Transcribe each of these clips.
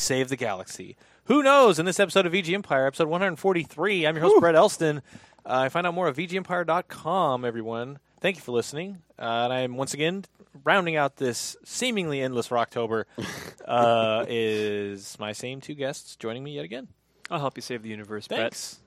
save the galaxy? Who knows? In this episode of VG Empire, episode 143, I'm your host, Brett Elston. Uh, find out more at VGEmpire.com, everyone. Thank you for listening. Uh, and I'm once again rounding out this seemingly endless for October uh, is my same two guests joining me yet again. I'll help you save the universe, Thanks.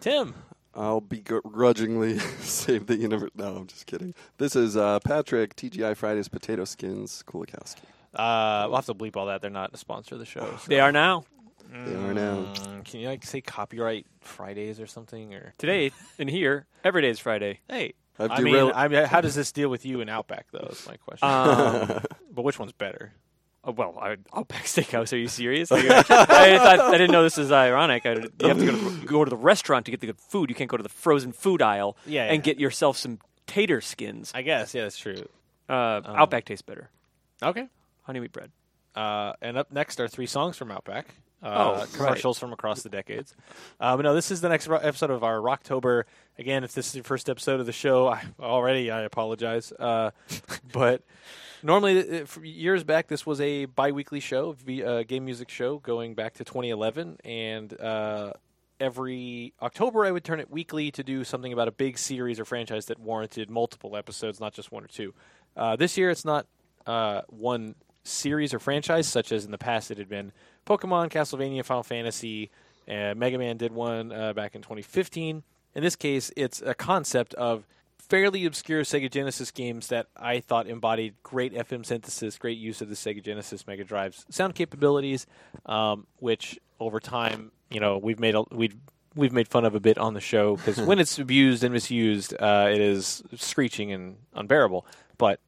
Tim. I'll begrudgingly save the universe. No, I'm just kidding. This is uh, Patrick, TGI Fridays Potato Skins, Kulikowski. Uh, we'll have to bleep all that. They're not a sponsor of the show. so- They are now. They are now. Mm, Can you like say copyright Fridays or something? Or Today and here, every day is Friday. hey, I've I mean, derailed- I mean, how does this deal with you and Outback though? Is my question. Um, but which one's better? oh, well, I, Outback Steakhouse. Are you serious? Like, I, thought, I didn't know this was ironic. I, you have to go to, the, go to the restaurant to get the good food. You can't go to the frozen food aisle Yeah, and get yourself some tater skins. I guess yeah, that's true. Uh, Outback tastes better. Okay. Honey wheat bread. Uh, and up next are three songs from Outback. Uh, Oh, right. commercials from across the decades. Uh, but no, this is the next ro- episode of our Rocktober. Again, if this is your first episode of the show, I, already I apologize. Uh, but normally, uh, years back, this was a bi-weekly show, v- uh, game music show, going back to 2011, and uh, every October I would turn it weekly to do something about a big series or franchise that warranted multiple episodes, not just one or two. Uh, this year, it's not uh, one series or franchise, such as in the past it had been Pokemon, Castlevania, Final Fantasy, uh, Mega Man did one uh, back in 2015. In this case, it's a concept of fairly obscure Sega Genesis games that I thought embodied great FM synthesis, great use of the Sega Genesis Mega Drive's sound capabilities, um, which over time, you know, we've made a, we've we've made fun of a bit on the show because when it's abused and misused, uh, it is screeching and unbearable. But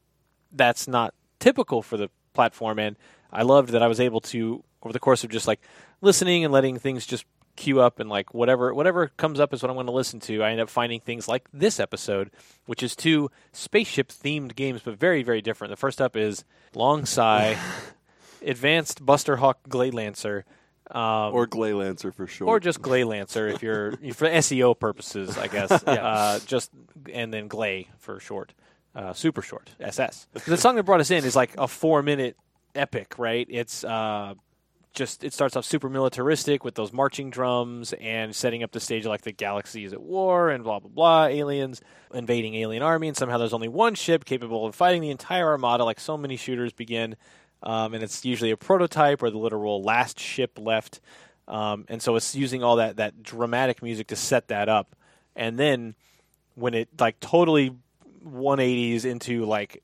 that's not typical for the platform, and I loved that I was able to over the course of just like listening and letting things just queue up and like whatever whatever comes up is what I'm going to listen to. I end up finding things like this episode, which is two spaceship themed games, but very very different. The first up is Long Sigh, Advanced Buster Hawk Glade Lancer. Um, or Glay Lancer for sure. or just Glay Lancer if you're for SEO purposes, I guess. uh, just and then Glay for short, uh, super short SS. The song that brought us in is like a four minute epic, right? It's uh, just it starts off super militaristic with those marching drums and setting up the stage like the galaxy is at war and blah blah blah. Aliens invading alien army, and somehow there's only one ship capable of fighting the entire armada, like so many shooters begin. Um, and it's usually a prototype or the literal last ship left. Um, and so it's using all that that dramatic music to set that up, and then when it like totally 180s into like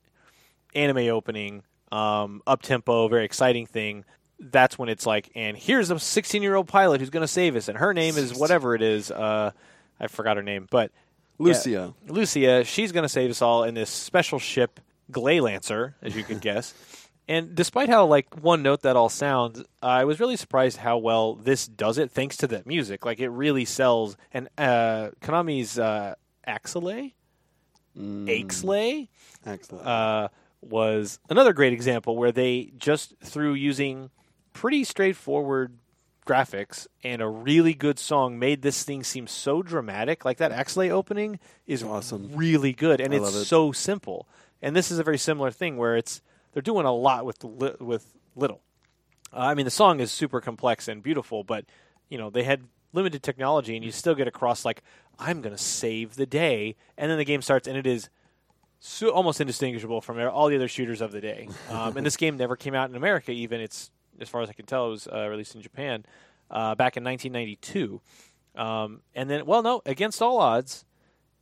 anime opening, um, up tempo, very exciting thing. That's when it's like, and here's a 16 year old pilot who's going to save us, and her name is whatever it is. Uh, I forgot her name, but Lucia. yeah, Lucia, she's going to save us all in this special ship, Glay Lancer, as you can guess. And despite how like one note that all sounds, I was really surprised how well this does it, thanks to that music. Like it really sells. And uh, Konami's uh, Axelay, Mm, excellent. uh, was another great example where they just through using pretty straightforward graphics and a really good song made this thing seem so dramatic. Like that Axelay opening is Awesome. really good, and I it's it. so simple. And this is a very similar thing where it's they're doing a lot with li- with little. Uh, I mean, the song is super complex and beautiful, but you know they had limited technology, and you still get across like I'm going to save the day, and then the game starts, and it is so, almost indistinguishable from all the other shooters of the day. Um, and this game never came out in America, even it's as far as I can tell, it was uh, released in Japan uh, back in 1992. Um, and then, well, no, against all odds,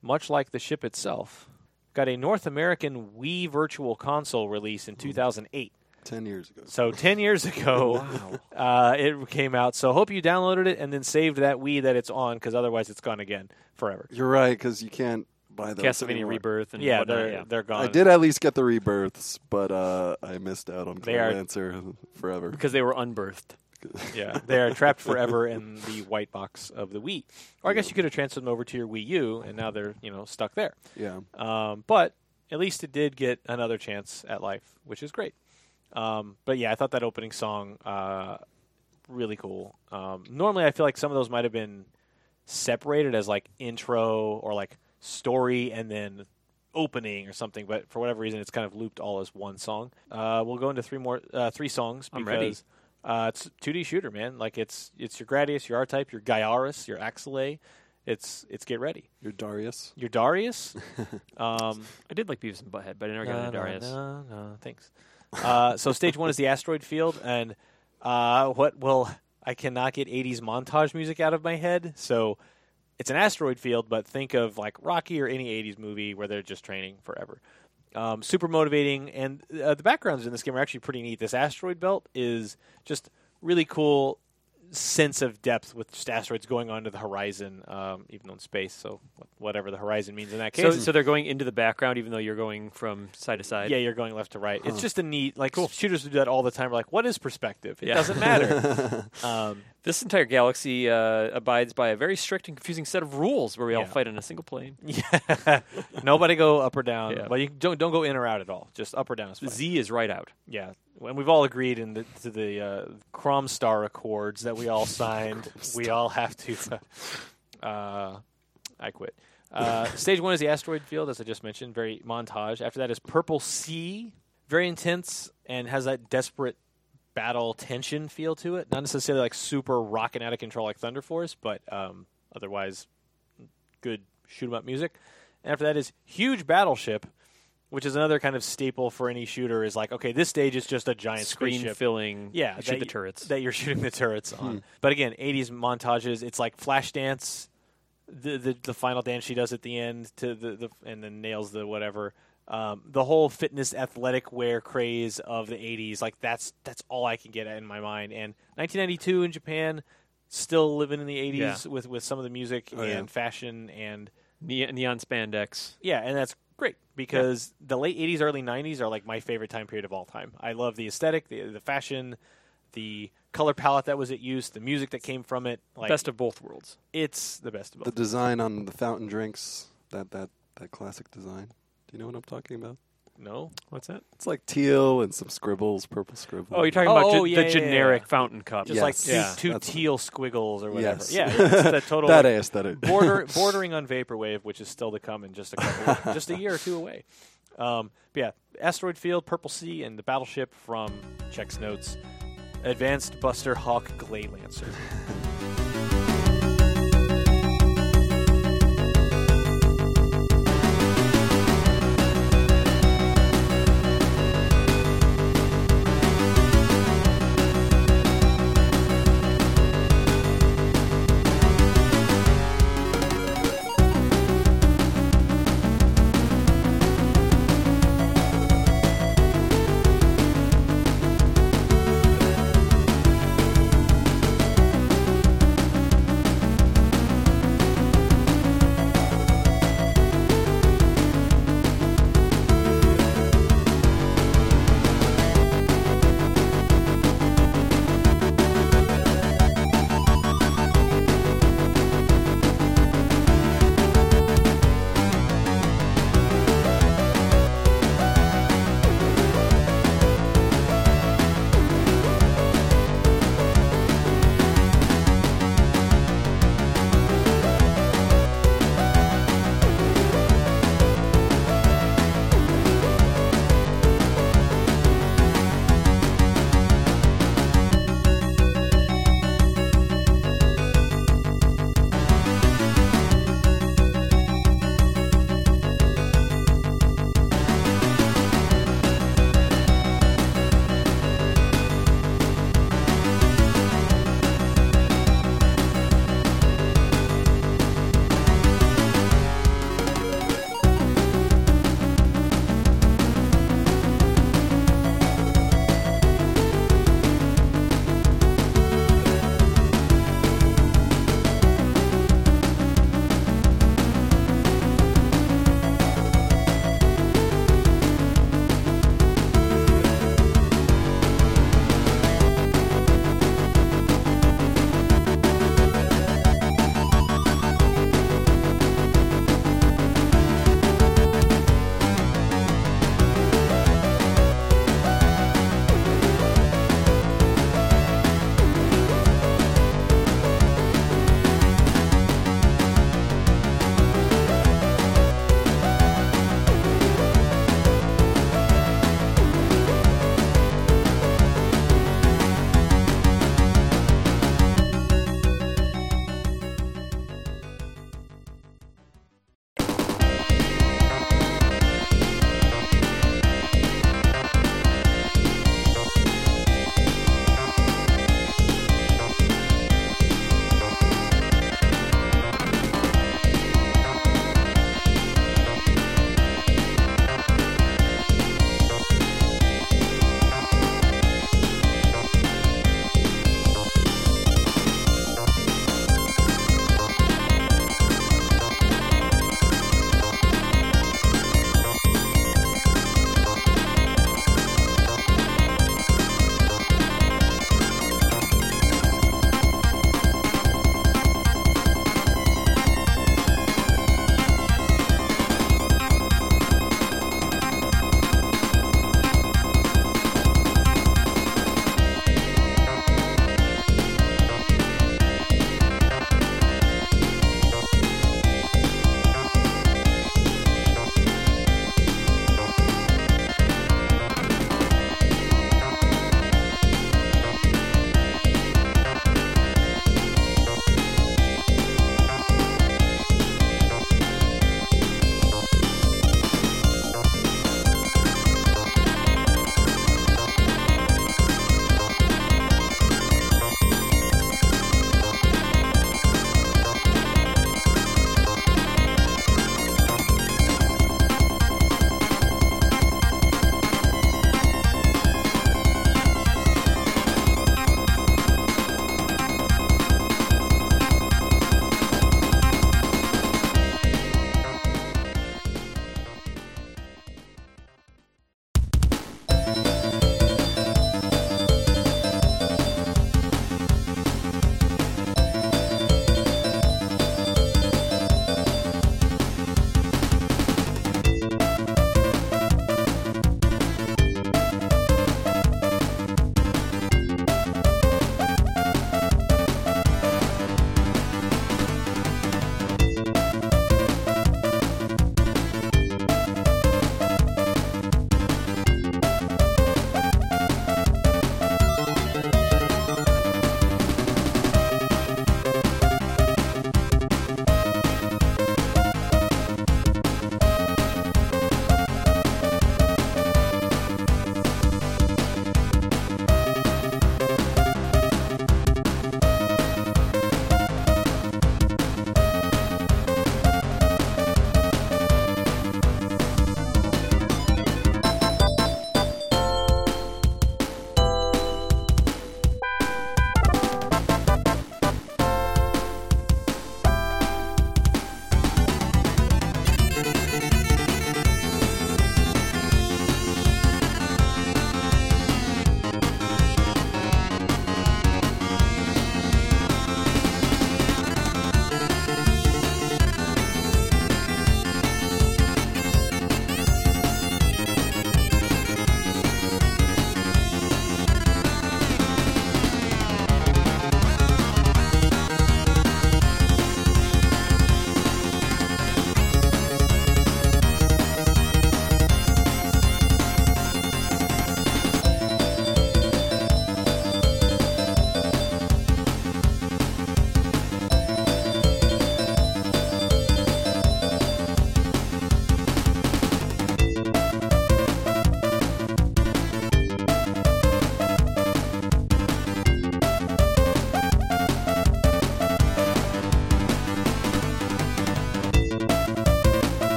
much like the ship itself, got a North American Wii Virtual Console release in 2008. Ten years ago. So 10 years ago, uh, it came out. So hope you downloaded it and then saved that Wii that it's on, because otherwise it's gone again forever. You're right because you can't buy those Castlevania anymore. Rebirth and Yeah, whatnot, they're yeah. they're gone. I did at least get the rebirths, but uh, I missed out on They Answer forever. because they were unbirthed. Yeah, they are trapped forever in the white box of the Wii. Or I guess you could have transferred them over to your Wii U, and now they're you know stuck there. Yeah. Um, but at least it did get another chance at life, which is great. Um, but yeah, I thought that opening song uh, really cool. Um, normally, I feel like some of those might have been separated as like intro or like story and then opening or something, but for whatever reason, it's kind of looped all as one song. Uh, we'll go into three more, uh, three songs I'm because ready. Uh, it's 2D shooter, man. Like it's it's your Gradius, your R Type, your Gaiares, your Axelay. It's it's get ready. You're Darius. Your Darius. um, I did like Beavis and Butthead, but I never got no, into no, Darius. No, no, thanks. Uh, so stage one is the asteroid field, and uh, what will I cannot get '80s montage music out of my head. So it's an asteroid field, but think of like Rocky or any '80s movie where they're just training forever. Um, super motivating, and uh, the backgrounds in this game are actually pretty neat. This asteroid belt is just really cool sense of depth with just asteroids going onto the horizon, um, even though in space. So whatever the horizon means in that case. so they're going into the background, even though you're going from side to side. Yeah, you're going left to right. It's just a neat like shooters do that all the time. We're like, what is perspective? It Yeah. doesn't matter. um, This entire galaxy uh, abides by a very strict and confusing set of rules, where we all Yeah. fight on a single plane. yeah, nobody go up or down. Yeah. But you don't don't go in or out at all. Just up or down is fine. Z is right out. Yeah, and we've all agreed in the to the uh, Cromstar Accords that we all signed. we all have to. Uh, I quit. Uh, stage one is the asteroid field, as I just mentioned. Very montage. After that is Purple Sea. Very intense and has that desperate battle tension feel to it. Not necessarily like super rocking out of control like Thunder Force, but um, otherwise good shoot 'em up music. And after that is huge battleship, which is another kind of staple for any shooter. Is like okay, this stage is just a giant Screen spaceship. filling. Yeah, shoot that the y- turrets. that you're shooting the turrets on. But again, 80s montages. It's like Flashdance, the, the the final dance she does at the end to the, the and then nails the whatever. Um, the whole fitness athletic wear craze of the 80s, like that's that's all I can get in my mind. And 1992 in Japan, still living in the 80s Yeah. with with some of the music Oh, and yeah. fashion and Ne- neon spandex. yeah, and that's great because the late '80s, early '90s are like my favorite time period of all time. I love the aesthetic, the, the fashion, the color palette that was at use, the music that came from it. Like Best of both worlds. it's the best of both worlds. The both. design on the fountain drinks, that that that classic design. Do you know what I'm talking about? no, What's that? It's like teal and some scribbles, purple scribbles. Oh, you're talking Oh, about oh, ju- yeah, the yeah, generic yeah. fountain cup. just Yes. like two, Yeah, two that's- teal squiggles or whatever. Yes. Yeah, it's the total that like, aesthetic. border bordering on vaporwave, which is still to come in just a couple, just a year or two away. Um, but yeah, asteroid field, purple sea, and the battleship from checks notes. Advanced Buster Hawk Glay Lancer.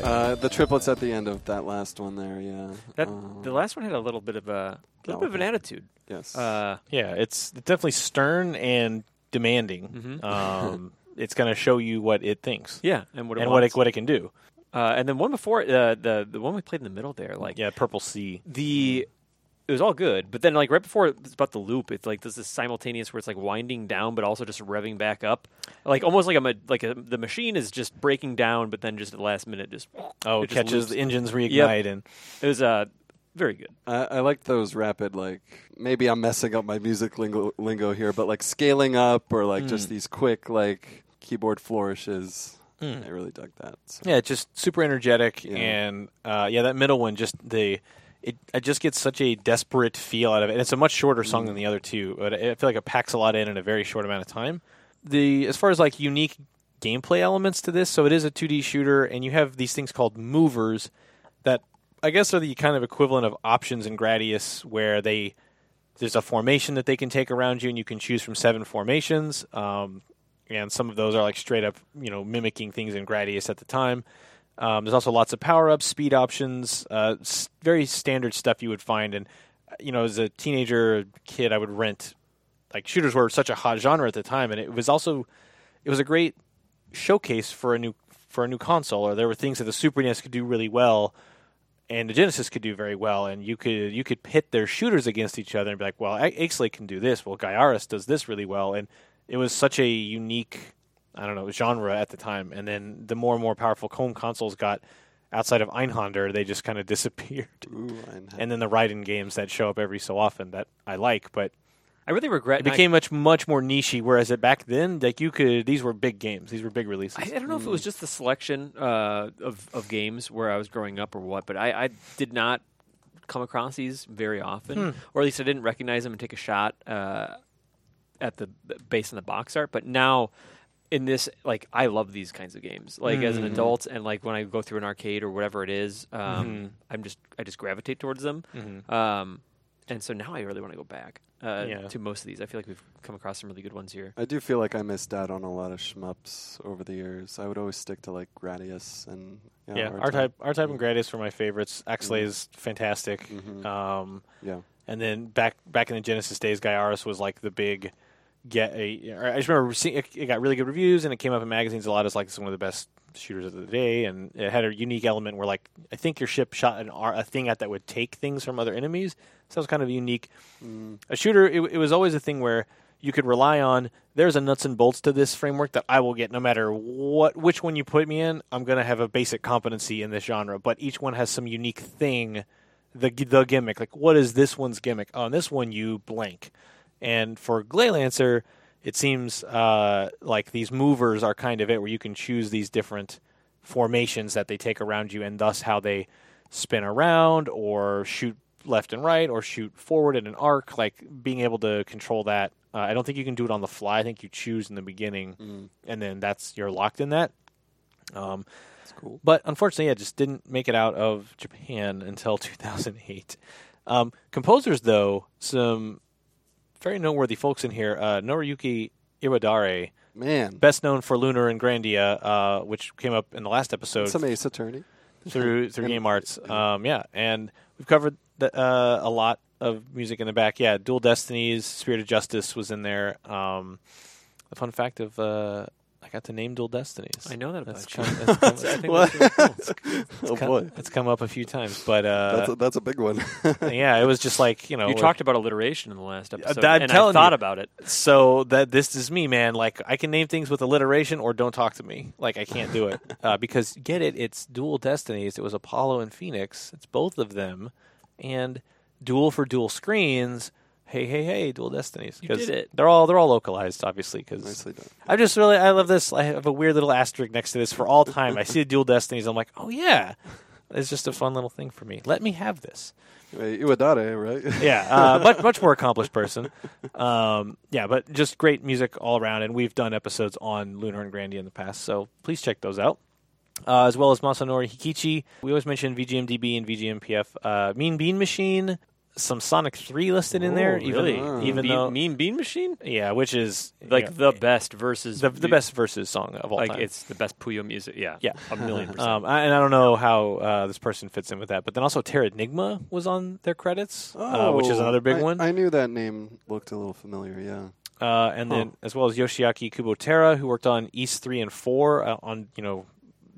Say. Uh, the triplets at the end of that last one there, yeah. That Um, the last one had a little bit of a little bit of an attitude. yes. Uh, yeah, it's definitely stern and demanding. Mhm. Um, it's going to show you what it thinks yeah, and what it and what it what it can do. Uh, and then one before uh, the the one we played in the middle there, like yeah, purple sea. the it was all good, but then like right before it's about the loop, it's like this is simultaneous where it's like winding down, but also just revving back up, like almost like a like a, the machine is just breaking down, but then just at the last minute, just Oh, It it just catches the engines reignite and it was uh very good. I, I like those rapid, like maybe I'm messing up my music lingo, lingo here, but like scaling up or like just Mm. these quick like keyboard flourishes. Mm. I really dug that. So. Yeah, it's just super energetic, Yeah. and uh, yeah, that middle one just the it, it just gets such a desperate feel out of it. And it's a much shorter song than the other two, but I feel like it packs a lot in in a very short amount of time. The as far as like unique gameplay elements to this, so it is a 2D shooter, and you have these things called movers that I guess are the kind of equivalent of options in Gradius, where they there's a formation that they can take around you, and you can choose from seven formations. Um, and some of those are like straight up, you know, mimicking things in Gradius at the time. Um, there's also lots of power ups, speed options, uh, s- very standard stuff you would find. And uh, you know, as a teenager kid, I would rent like shooters were such a hot genre at the time, and it was also it was a great showcase for a new for a new console. Or there were things that the Super NES could do really well, and the Genesis could do very well, and you could you could pit their shooters against each other and be like, well, Axelay can do this, well, Gaiares does this really well, and it was such a unique, I don't know, genre at the time. And then the more and more powerful home consoles got outside of Einhander, they just kind of disappeared. Ooh, and, And then the Raiden games that show up every so often that I like, but I really regret. it became much much more nichey. Whereas it back then, like you could, these were big games, these were big releases. I, I don't know if it was just the selection uh, of of games where I was growing up or what, but I, I did not come across these very often, or at least I didn't recognize them and take a shot uh, at the based on the box art. But now, in this, like I love these kinds of games. Like as an Mhm. adult, and like when I go through an arcade or whatever it is, um, Mhm. I'm just I just gravitate towards them. Mhm. Um, and so now I really want to go back uh, Yeah. to most of these. I feel like we've come across some really good ones here. I do feel like I missed out on a lot of shmups over the years. I would always stick to like Gradius and Yeah, R-Type. R-Type, R-Type and Gradius were my favorites. Axelay is fantastic. Mhm. Um, Yeah. and then back back in the Genesis days, Gaiares was like the big get. A, I just remember seeing it, it got really good reviews, and it came up in magazines a lot as like one of the best shooters of the day. And it had a unique element where like I think your ship shot an a thing at that would take things from other enemies. So it was kind of unique. Mm. A shooter, it, it was always a thing where you could rely on. There's a nuts and bolts to this framework that I will get no matter what which one you put me in. I'm gonna have a basic competency in this genre, but each one has some unique thing the the gimmick. Like, what is this one's gimmick? Oh, on this one, you blank. And for Glaylancer, it seems uh, like these movers are kind of it, where you can choose these different formations that they take around you, and thus how they spin around or shoot left and right or shoot forward in an arc. Like being able to control that. Uh, I don't think you can do it on the fly. I think you choose in the beginning, Mm. and then that's you're locked in that. Um, That's cool. but unfortunately, it just didn't make it out of Japan until 2008. Um, composers, though, some very noteworthy folks in here. Uh, Noriyuki Iwadare, Man, best known for Lunar and Grandia, uh, which came up in the last episode some Ace Attorney. through through Game Arts. Um, yeah, and we've covered the, uh, a lot of music in the back. Yeah, Dual Destinies, Spirit of Justice was in there. Um, the fun fact of uh, got to name Dual Destinies. I know that That's about come, that's come, I think What? that's really cool. oh come, boy, it's come up a few times, but that's uh, a, that's a big one. yeah, it was just like you know. You like- talked about alliteration in the last episode, I'm and I thought you. about it. so that this is me, man. Like I can name things with alliteration or don't talk to me. Like I can't do it uh, because get it. It's dual destinies. It was Apollo and Phoenix. It's both of them, and dual for dual screens. Hey, hey, hey! Dual destinies. You 'Cause did it. They're all they're all localized, obviously. Because I just really I love this. I have a weird little asterisk next to this for all time. I see the dual destinies. I'm like, oh yeah, it's just a fun little thing for me. Let me have this. Wait, Iwadare, right? yeah, uh, much much more accomplished person. Um, yeah, but just great music all around, and we've done episodes on Lunar and Grandia in the past, so please check those out. Uh, as well as Masanori Hikichi. We always mention VGMDB and VGMPF. Uh, mean Bean Machine. Some Sonic Three listed in there. Oh, even really? Ah. even Bean- though Mean Bean Machine, yeah, which is like you know, the best versus the, the best versus song of all Like time. it's the best Puyo music. Yeah, Yeah. a million percent. Um, I, and I don't know how uh, this person fits in with that, but then also Terranigma was on their credits, uh, which is Oh, another big I- one. I knew that name looked a little familiar. Yeah. uh, and then as well as Yoshiaki Kubotera, who worked on Ys three and four uh, on you know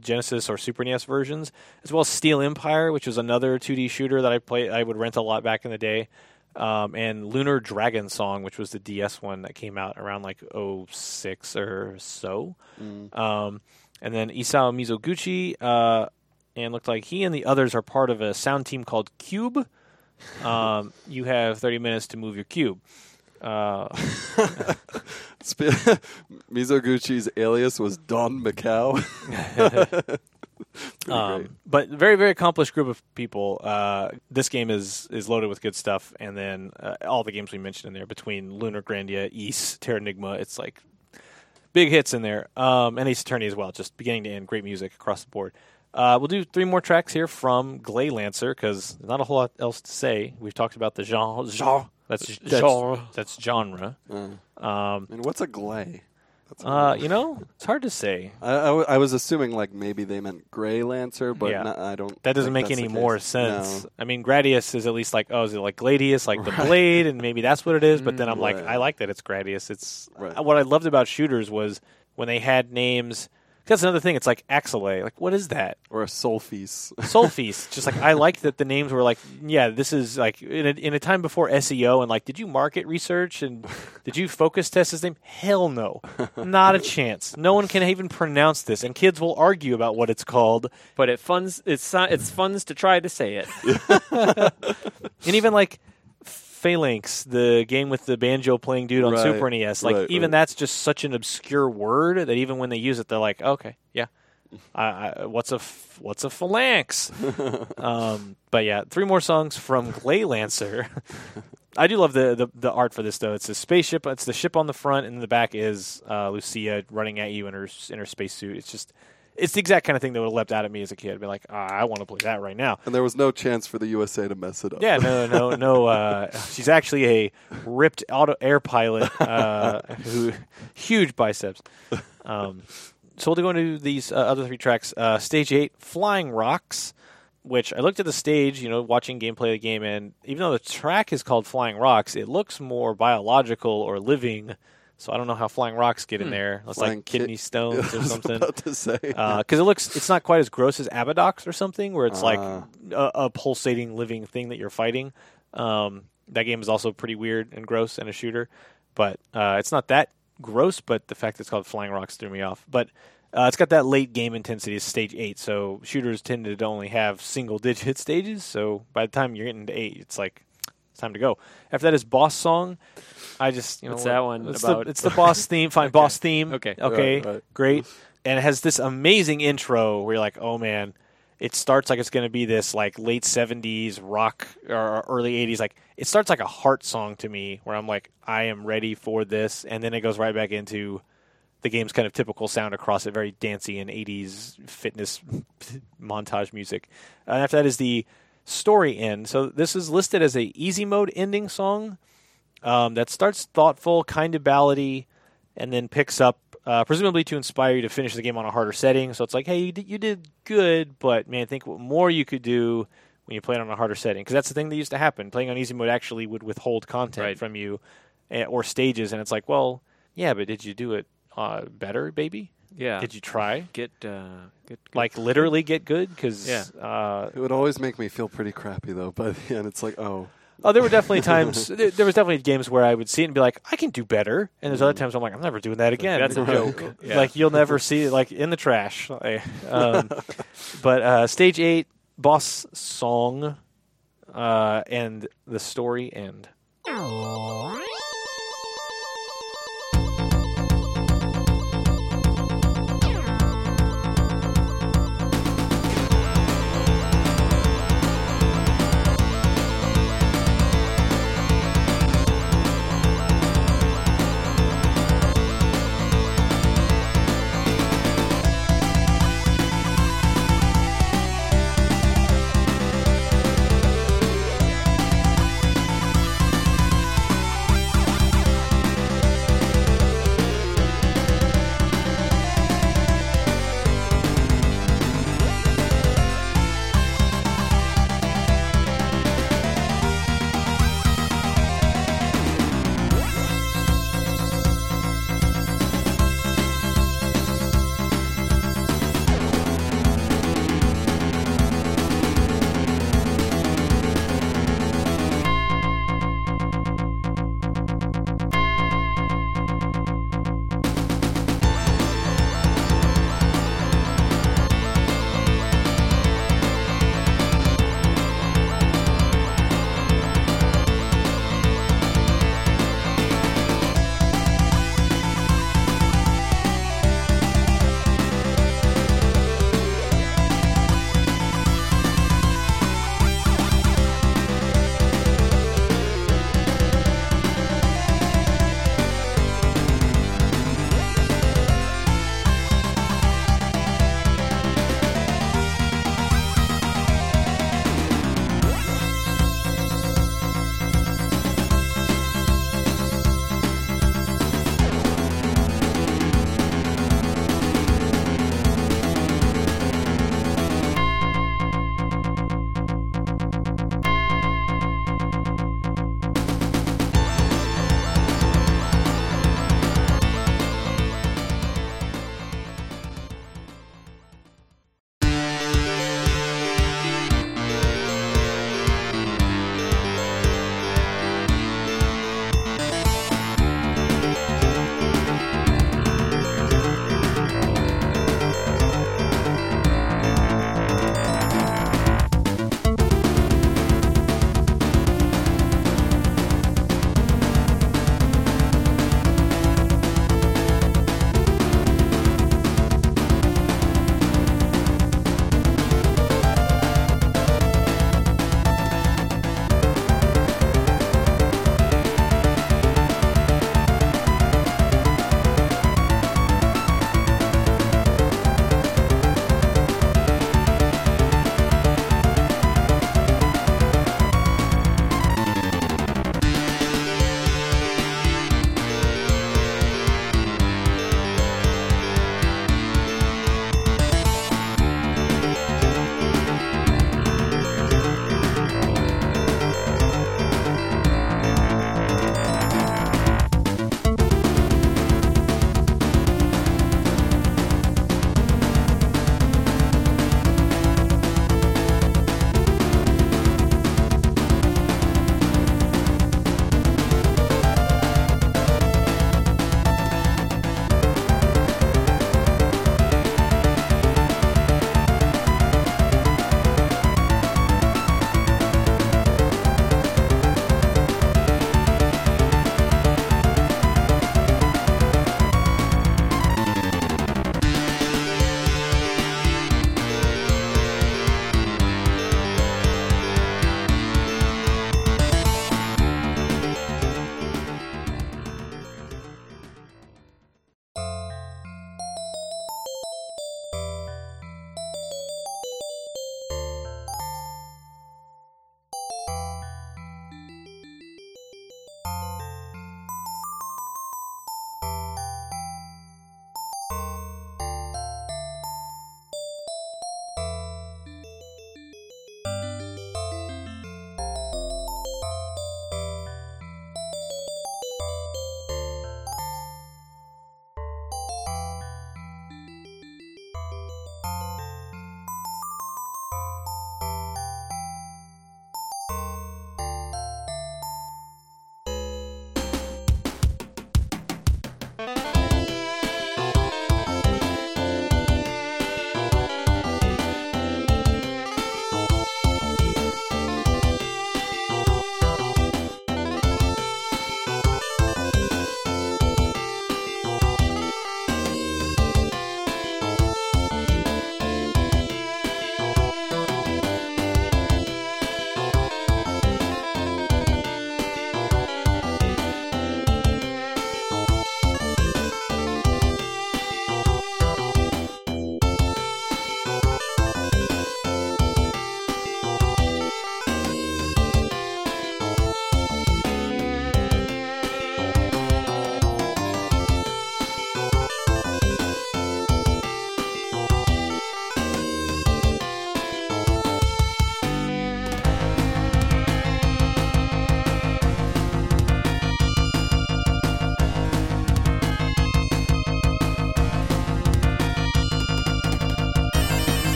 Genesis or Super NES versions, as well as Steel Empire, which was another 2D shooter that I play I would rent a lot back in the day. Um, and Lunar Dragon Song, which was the DS one that came out around like 06 or so. Um, and then Isao Mizoguchi, uh, and looked like he and the others are part of a sound team called Cube. Um, you have 30 minutes to move your cube. Uh, Mizoguchi's alias was Don Macau. Um, but very very accomplished group of people. Uh, this game is is loaded with good stuff, and then uh, all the games we mentioned in there between Lunar Grandia, Ys, Terranigma, it's like big hits in there. Um, and Ace Attorney as well, just beginning to end, great music across the board. Uh, we'll do three more tracks here from Glay Lancer because not a whole lot else to say. We've talked about the genre. genre that's, that's Genre. That's genre. Uh, Um, and what's a glay? That's uh, you know, it's hard to say. I, I, w- I was assuming like maybe they meant gray lancer, but Yeah. no- I don't. That doesn't think make any more sense. No. I mean, Gradius is at least like, oh, is it like Gladius, like the blade, and maybe that's what it is. But then I'm like, I like that it's Gradius. It's Right. what I loved about shooters was when they had names. 'Cause That's another thing. It's like Axelay. Like, what is that? Or a Sol-Feace. Sol-Feace. Just like I liked that the names were like, yeah, this is like in a, in a time before SEO and like, did you market research and did you focus test his name? Hell no, not a chance. No one can even pronounce this, and kids will argue about what it's called. but it funds it's so- it's funds to try to say it. And even like Phalanx, the game with the banjo playing dude on Right, Super NES, like right, even right. that's just such an obscure word that even when they use it, they're like, okay, yeah. I, I, what's a f- what's a phalanx? um, but yeah, three more songs from Glay Lancer. I do love the, the the art for this though. It's a spaceship. It's the ship on the front, and in the back is uh, Lucia running at you in her in her spacesuit. It's just it's the exact kind of thing that would have leapt out at me as a kid. I'd be like, ah, I want to play that right now. and there was no chance for the USA to mess it up. Yeah, no, no, no. Uh, she's actually a ripped auto air pilot uh, who huge biceps. Um, so we'll go into these uh, other three tracks. Uh, stage eight, Flying Rocks, which I looked at the stage, you know, watching gameplay of the game, and even though the track is called Flying Rocks, it looks more biological or living. So I don't know how flying rocks get in there. It's Flying like ki- kidney stones I or was something about to say. because it looks it's not quite as gross as Abadox or something, where it's like Ah. a, a pulsating living thing that you're fighting. Um, that game is also pretty weird and gross and a shooter, but uh, it's not that gross. But the fact that it's called Flying Rocks threw me off. But uh, it's got that late game intensity. It's stage eight, so shooters tended to only have single digit stages. So by the time you're getting to eight, it's like it's time to go. After that is boss song. I just you know What's that one It's, about? the, it's the boss theme. Fine, boss theme. Okay. okay, Right, right. great. And it has this amazing intro where you're like, oh man, it starts like it's going to be this like late 70s rock or early 80s. Like it starts like a heart song to me where I'm like, I am ready for this. And then it goes right back into the game's kind of typical sound across it, very dancey and 80s fitness montage music. And after that is the story end. So this is listed as a easy mode ending song um, that starts thoughtful, kind of ballady, and then picks up, uh, presumably to inspire you to finish the game on a harder setting. So it's like, hey, you did, you did good, but man, think what more you could do when you play it on a harder setting. Because that's the thing that used to happen. Playing on easy mode actually would withhold content Right. from you eh, or stages, and it's like, well, yeah, but did you do it uh, better, baby? Yeah. Did you try? get uh, get, get Like literally get good? Because Yeah. uh, It would always make me feel pretty crappy though. By the end, it's like, oh, Oh, there were definitely times. there, there was definitely games where I would see it and be like, I can do better. And there's other times I'm like, I'm never doing that again. that's a joke. Yeah. Like you'll never see it, like in the trash. Um, but uh, stage eight, boss song, uh, and the story end.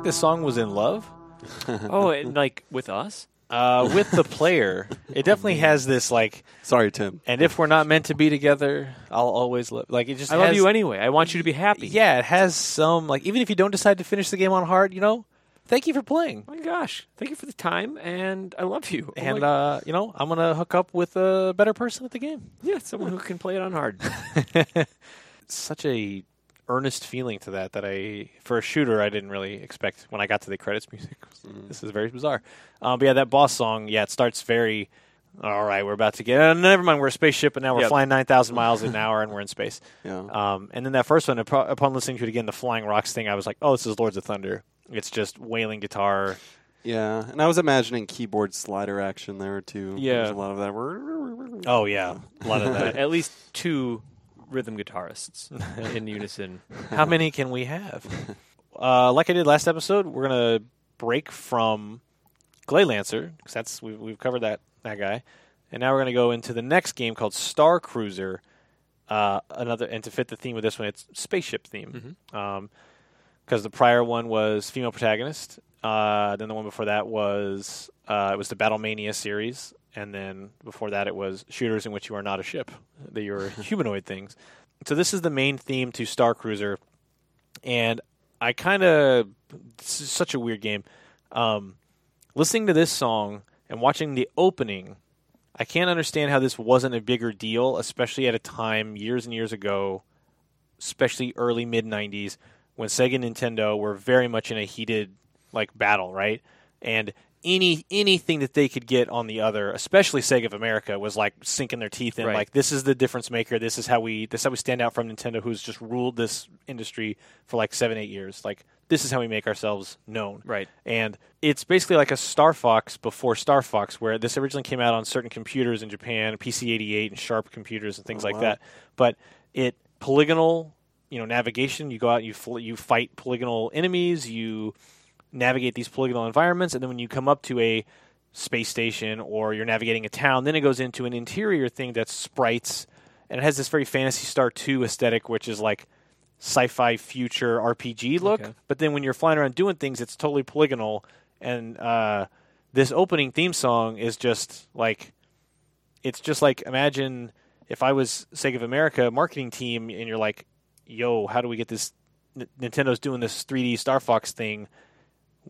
Like this song was in love oh, and like with us? uh, with the player. It definitely has this like, Sorry, Tim. and if we're not meant to be together, I'll always love. Like it just I love you anyway. I want you to be happy. Yeah, it has some like even if you don't decide to finish the game on hard, you know, thank you for playing. My gosh, thank you for the time, and I love you. I'm And uh, you know, I'm gonna hook up with a better person at the game. yeah, someone who can play it on hard. Such a earnest feeling to that that I for a shooter I didn't really expect when I got to the credits music. This is very bizarre. Um, but yeah, that boss song, yeah, it starts very. All right, we're about to get. Uh, never mind, we're a spaceship, and now we're Yep. flying nine thousand miles an hour, and we're in space. Yeah. Um, and then that first one, upon, upon listening to it again, the flying rocks thing, I was like, oh, this is Lords of Thunder. It's just wailing guitar. Yeah, and I was imagining keyboard slider action there too. Yeah. There's a lot of that. Oh yeah, a lot of that. At least two rhythm guitarists in unison. How many can we have? Uh, like I did last episode, we're gonna break from Gley Lancer because that's we've, we've covered that that guy, and now we're gonna go into the next game called Star Cruiser. Uh, another and to fit the theme of this one, it's spaceship theme. Um, because the prior one was female protagonist. Uh, then the one before that was uh, it was the Battle Mania series, and then before that it was shooters in which you are not a ship, that you are humanoid things. So this is the main theme to Star Cruiser, and I kind of this is such a weird game. Um, listening to this song and watching the opening, I can't understand how this wasn't a bigger deal, especially at a time years and years ago, especially early mid '90s when Sega and Nintendo were very much in a heated like battle, right? And any anything that they could get on the other, especially Sega of America, was like sinking their teeth in. Right. Like this is the difference maker. This is how we this is how we stand out from Nintendo, who's just ruled this industry for like seven eight years. Like this is how we make ourselves known. Right. And it's basically like a Star Fox before Star Fox, where this originally came out on certain computers in Japan, PC-88 and Sharp computers and things Oh, like wow. that. But it polygonal, you know, navigation. You go out, you fl- you fight polygonal enemies, you navigate these polygonal environments, and then when you come up to a space station or you're navigating a town, then it goes into an interior thing that's sprites, and it has this very Phantasy Star 2 aesthetic, which is like sci-fi future RPG look. Okay. But then when you're flying around doing things, it's totally polygonal. And uh, this opening theme song is just like, it's just like imagine if I was Sega of America marketing team, and you're like, "Yo, how do we get this? N- Nintendo's doing this 3D Star Fox thing.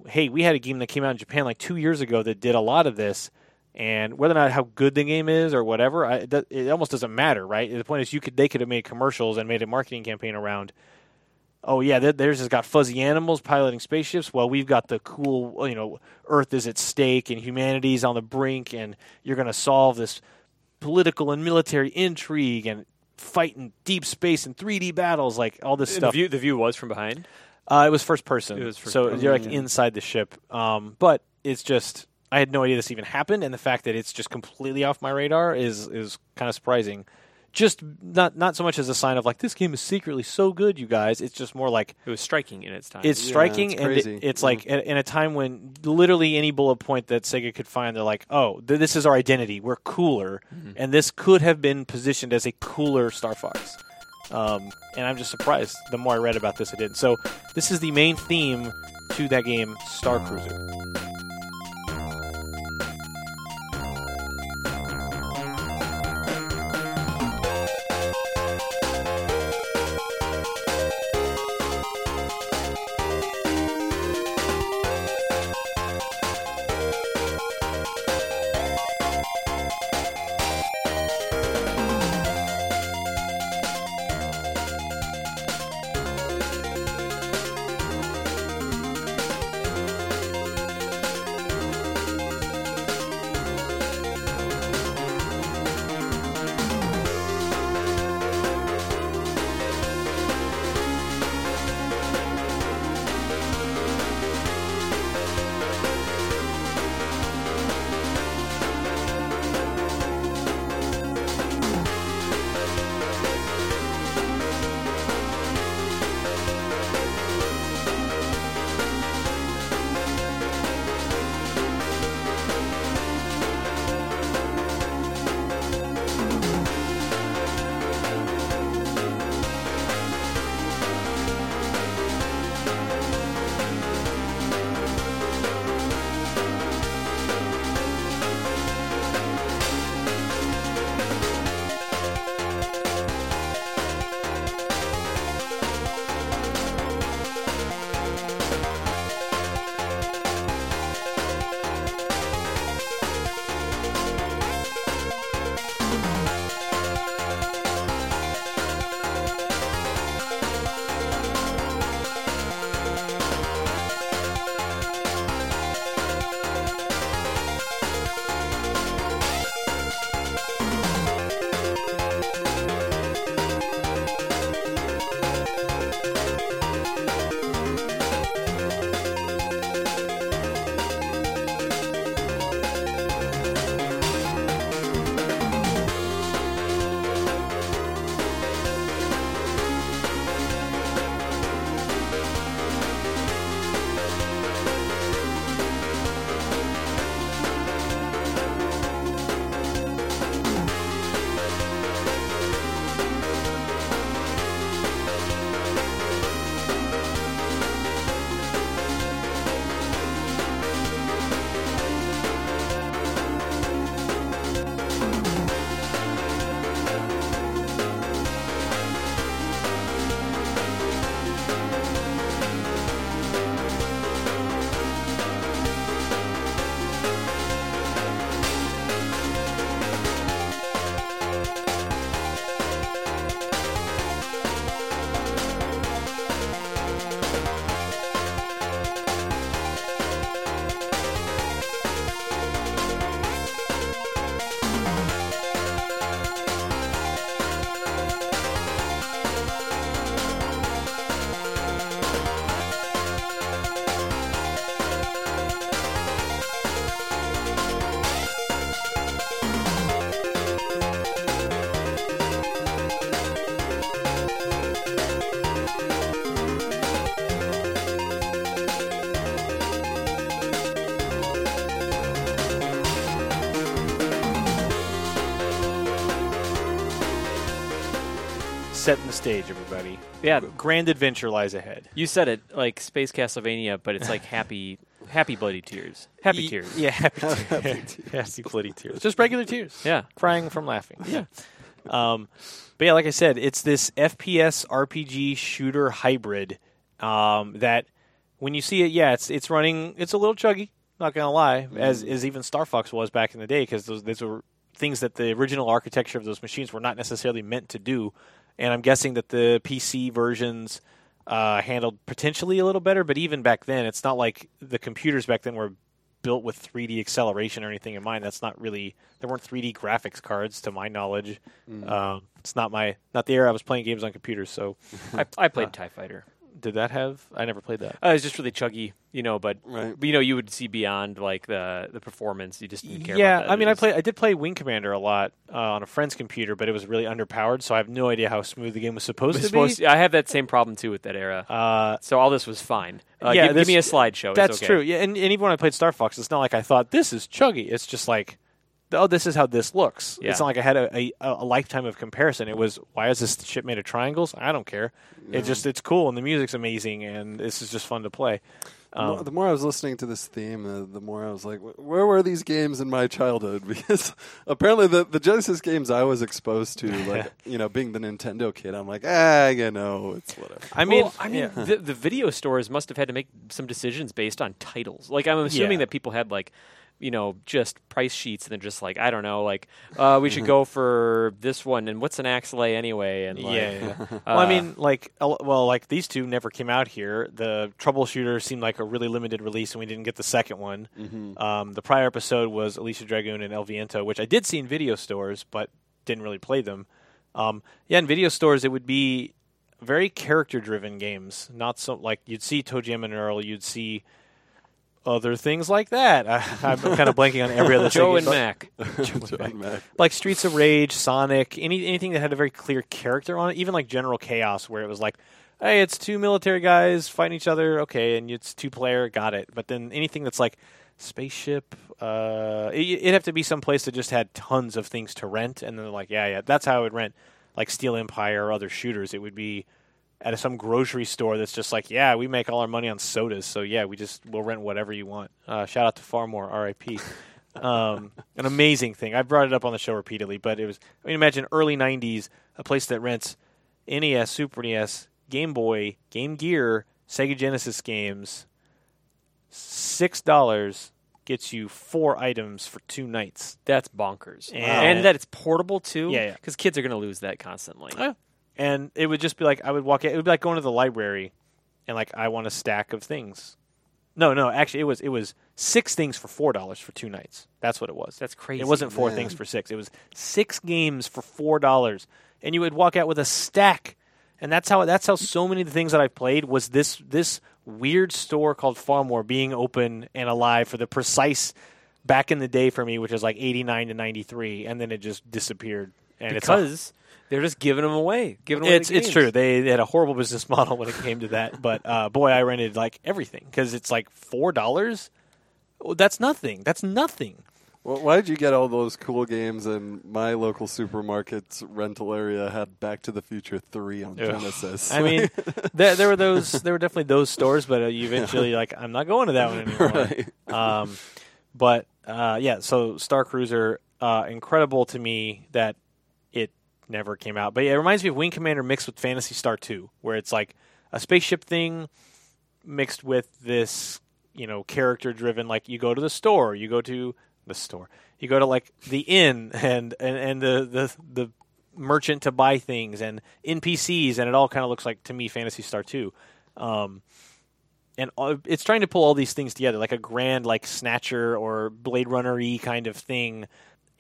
Hey, we had a game that came out in Japan like two years ago that did a lot of this." And whether or not how good the game is or whatever, I, it, it almost doesn't matter, right? The point is, you could they could have made commercials and made a marketing campaign around oh yeah, theirs has got fuzzy animals piloting spaceships. Well, we've got the cool, you know, Earth is at stake and humanity's on the brink, and you're going to solve this political and military intrigue and fight in deep space and 3D battles, like all this The stuff. view, the view was from behind. Uh, it was first person, It was first so person. you're like inside the ship. Um, but it's just I had no idea this even happened, and the fact that it's just completely off my radar is is kind of surprising. Just not not so much as a sign of like this game is secretly so good, you guys. It's just more like It was striking in its time. it's Yeah, striking it's and it, it's Yeah. like in, in a time when literally any bullet point that Sega could find, they're like, oh, th- this is our identity. We're cooler, and this could have been positioned as a cooler Star Fox. Um, and I'm just surprised. The more I read about this, I didn't. So this is the main theme to that game, Star Cruiser. Stage, everybody. Yeah, Grand adventure lies ahead. you said it like Space Castlevania, but it's like happy, happy bloody tears, happy Ye- tears. Yeah, happy, tears. happy bloody tears. Just regular tears. Yeah. crying from laughing. Yeah. Um, but yeah, like I said, it's this FPS RPG shooter hybrid um, that when you see it, yeah, it's it's running. It's a little chuggy. Not gonna lie, as as even Star Fox was back in the day, because those those were things that the original architecture of those machines were not necessarily meant to do. And I'm guessing that the PC versions uh, handled potentially a little better, but even back then, it's not like the computers back then were built with 3D acceleration or anything in mind. That's not really there weren't 3D graphics cards to my knowledge. Um, it's not my not the era I was playing games on computers. So I, I played Tie Fighter. Did that have? I never played that. Uh, it was just really chuggy, you know. But Right. but, you know, you would see beyond like the the performance. You just didn't care. Yeah, about that. I mean, It I play I did play Wing Commander a lot uh, on a friend's computer, but it was really underpowered, so I have no idea how smooth the game was supposed was to supposed be. to- I have that same problem too with that era. Uh, so all this was fine. Uh, yeah, give, this- give me a slideshow. It's That's okay. true. Yeah, and, and even when I played Star Fox, it's not like I thought this is chuggy. It's just like, oh, this is how this looks. Yeah. It's not like I had a, a, a lifetime of comparison. It was why is this shit made of triangles? I don't care. It just it's cool and the music's amazing and this is just fun to play. The more- Um, the more I was listening to this theme, uh, the more I was like, "Where were these games in my childhood?" Because apparently, the, the Genesis games I was exposed to, like you know, being the Nintendo kid, I'm like, ah, you know, it's whatever. I mean, well, I mean, yeah. the, the video stores must have had to make some decisions based on titles. Like, I'm assuming Yeah. that people had like, you know, just price sheets and then just like, I don't know, like, uh, we should go for this one and what's an Axelay anyway? And like, yeah, yeah. well, I uh, mean, like, well, like these two never came out here. The Troubleshooter seemed like a really limited release, and we didn't get the second one. Um, the prior episode was Alicia Dragoon and El Viento, which I did see in video stores, but didn't really play them. Um, yeah, in video stores, it would be very character-driven games. Not so like you'd see ToeJam and Earl, you'd see other things like that. I, I'm kind of blanking on every other Joe thing. and Mac. John Mac. like Streets of Rage, Sonic, any anything that had a very clear character on it, even like General Chaos, where it was like, hey, it's two military guys fighting each other, okay, and it's two player, got it. But then anything that's like spaceship, uh, it, it'd have to be some place that just had tons of things to rent, and then they're like, yeah, yeah, that's how I would rent like Steel Empire or other shooters. It would be at some grocery store that's just like, yeah, we make all our money on sodas, so yeah, we just we'll rent whatever you want. Uh, shout out to Farmore, R.I.P. um, an amazing thing. I brought it up on the show repeatedly, but it was. I mean, imagine early '90s, a place that rents NES, Super NES, Game Boy, Game Gear, Sega Genesis games. Six dollars gets you four items for two nights. That's bonkers. Wow. And that it's portable too. Yeah, yeah. Because kids are going to lose that constantly. Yeah. And it would just be like I would walk. in- It would be like going to the library, and like I want a stack of things. No, no, actually, it was it was six things for four dollars for two nights. That's what it was. That's crazy. It wasn't four man. things for six. It was six games for four dollars, and you would walk out with a stack. And that's how that's how so many of the things that I played was this this weird store called Farmore being open and alive for the precise back in the day for me, which is like eighty nine to ninety three, and then it just disappeared. And it's all- because they're just giving them away. Giving away it's the it's true. They, they had a horrible business model when it came to that. But uh, boy, I rented like everything because it's like four dollars. Well, that's nothing. That's nothing. Well, why did you get all those cool games? And my local supermarket's rental area had Back to the Future Three on Ugh. Genesis. I mean, there, there were those. There were definitely those stores, but uh, you eventually like I'm not going to that one anymore. right? Um, but uh, yeah, so Star Cruiser, uh, incredible to me that it never came out. But yeah, it reminds me of Wing Commander mixed with Phantasy Star 2, where it's like a spaceship thing mixed with this, you know, character driven. Like you go to the store, you go to the store, you go to like the inn and and, and the, the the merchant to buy things and NPCs, and it all kind of looks like to me Phantasy Star 2. Um, and it's trying to pull all these things together, like a grand, like Snatcher or Blade Runner y kind of thing,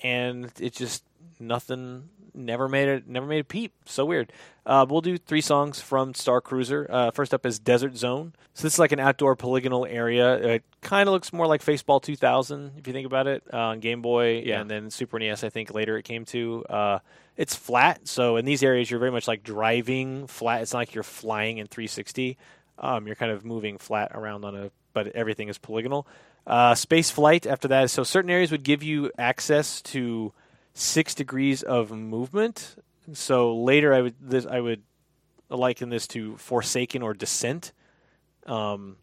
and it just nothing. Never made it. Never made a peep. So weird. Uh, we'll do three songs from Star Cruiser. Uh, first up is Desert Zone. So this is like an outdoor polygonal area. It kind of looks more like Faceball 2000 if you think about it uh, on Game Boy, Yeah. and then Super NES. I think later it came to. Uh, it's flat, so in these areas you're very much like driving flat. It's not like you're flying in 360 um, you're kind of moving flat around on a, but everything is polygonal. Uh, space flight after that. So certain areas would give you access to six degrees of movement So later, I would this I would liken this to Forsaken or Descent um,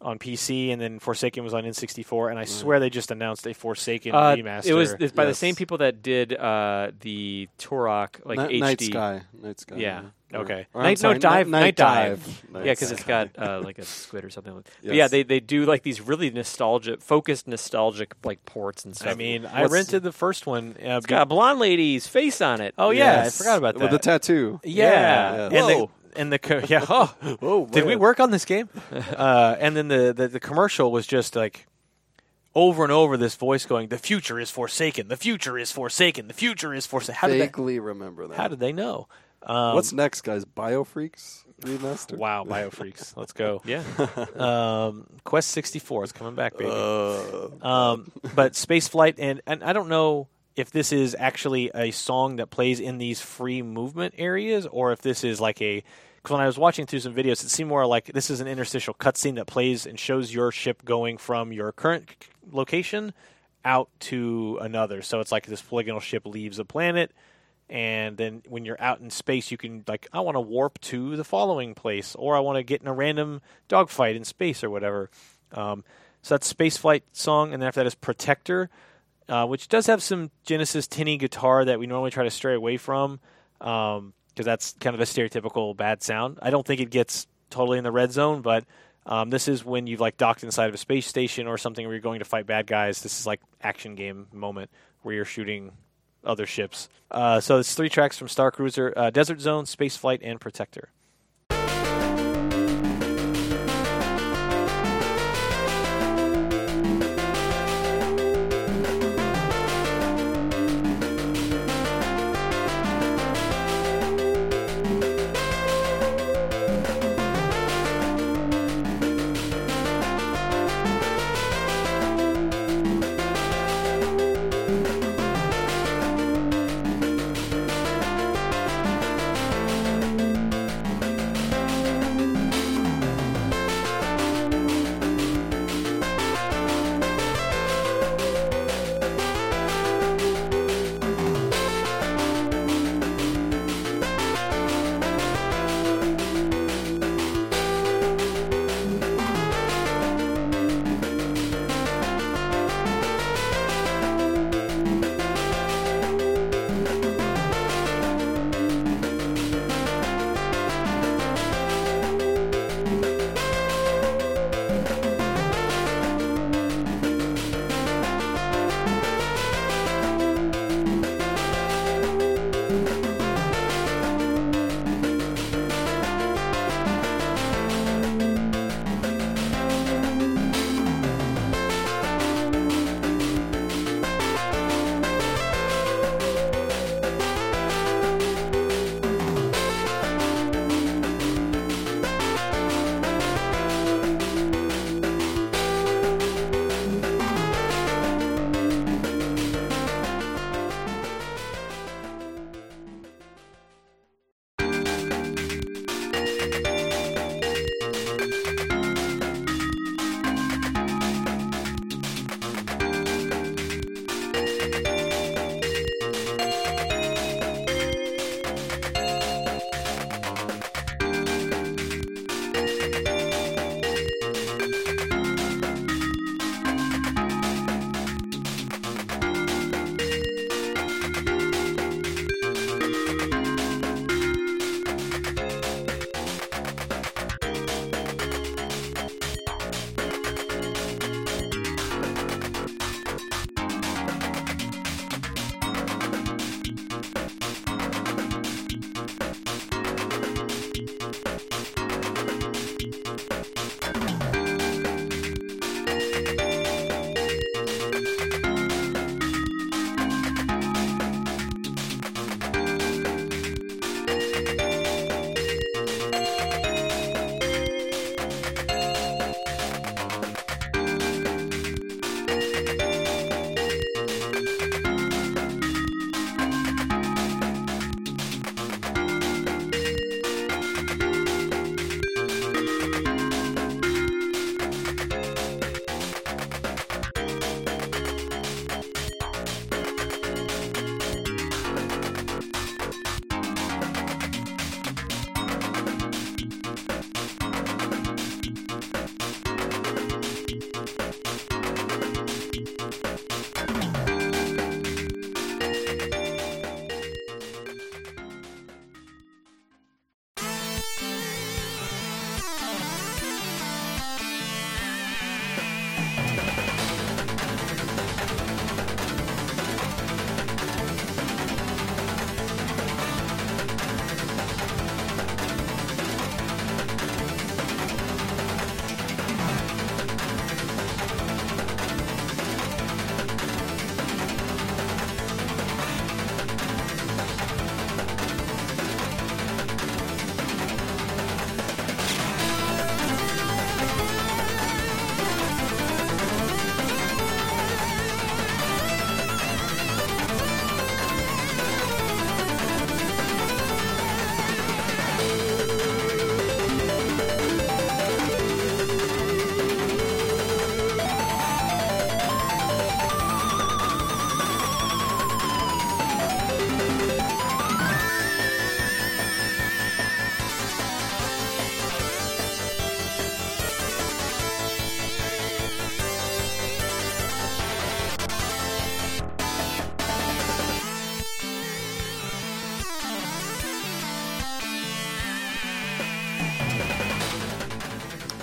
on PC, and then Forsaken was on N64. And I swear they just announced a Forsaken Uh, remaster. it was it's by the same people that did uh, the Turok like Ni- HD. Night Sky. Night Sky. Yeah. Or- Okay. or I'm Night, sorry, no dive, Night, night dive. Night yeah, because it's got uh, like a squid or something. But Yes. yeah, they they do like these really nostalgic, focused nostalgic like ports and stuff. I mean, I rented the first one. Uh, it's got a blonde lady's face on it. oh yeah, Yes. I forgot about that. With the tattoo. yeah, Yeah. and the Whoa. and the co- yeah. Oh, Oh, did we work on this game? uh, and then the, the the commercial was just like over and over this voice going, "The future is forsaken. The future is forsaken. The future is forsaken." How did they, Vaguely remember that. how did they know? Um, What's next, guys? Biofreaks remaster. wow, Biofreaks. Let's go. Yeah, Um, Quest 64 is coming back, baby. Uh, Um, but Space Flight, and, and I don't know if this is actually a song that plays in these free movement areas or if this is like a. Because when I was watching through some videos, it seemed more like this is an interstitial cutscene that plays and shows your ship going from your current c- location out to another. So it's like this polygonal ship leaves a planet, and then when you're out in space, you can like, I want to warp to the following place, or I want to get in a random dogfight in space or whatever. Um, so that's Space Flight song, and then after that is Protector, uh, which does have some Genesis tinny guitar that we normally try to stray away from, because that's kind of a stereotypical bad sound. I don't think it gets totally in the red zone, but um, this is when you've like docked inside of a space station or something where you're going to fight bad guys. This is like action game moment where you're shooting other ships. Uh, so it's three tracks from Star Cruiser, uh, Desert Zone, Space Flight, and Protector.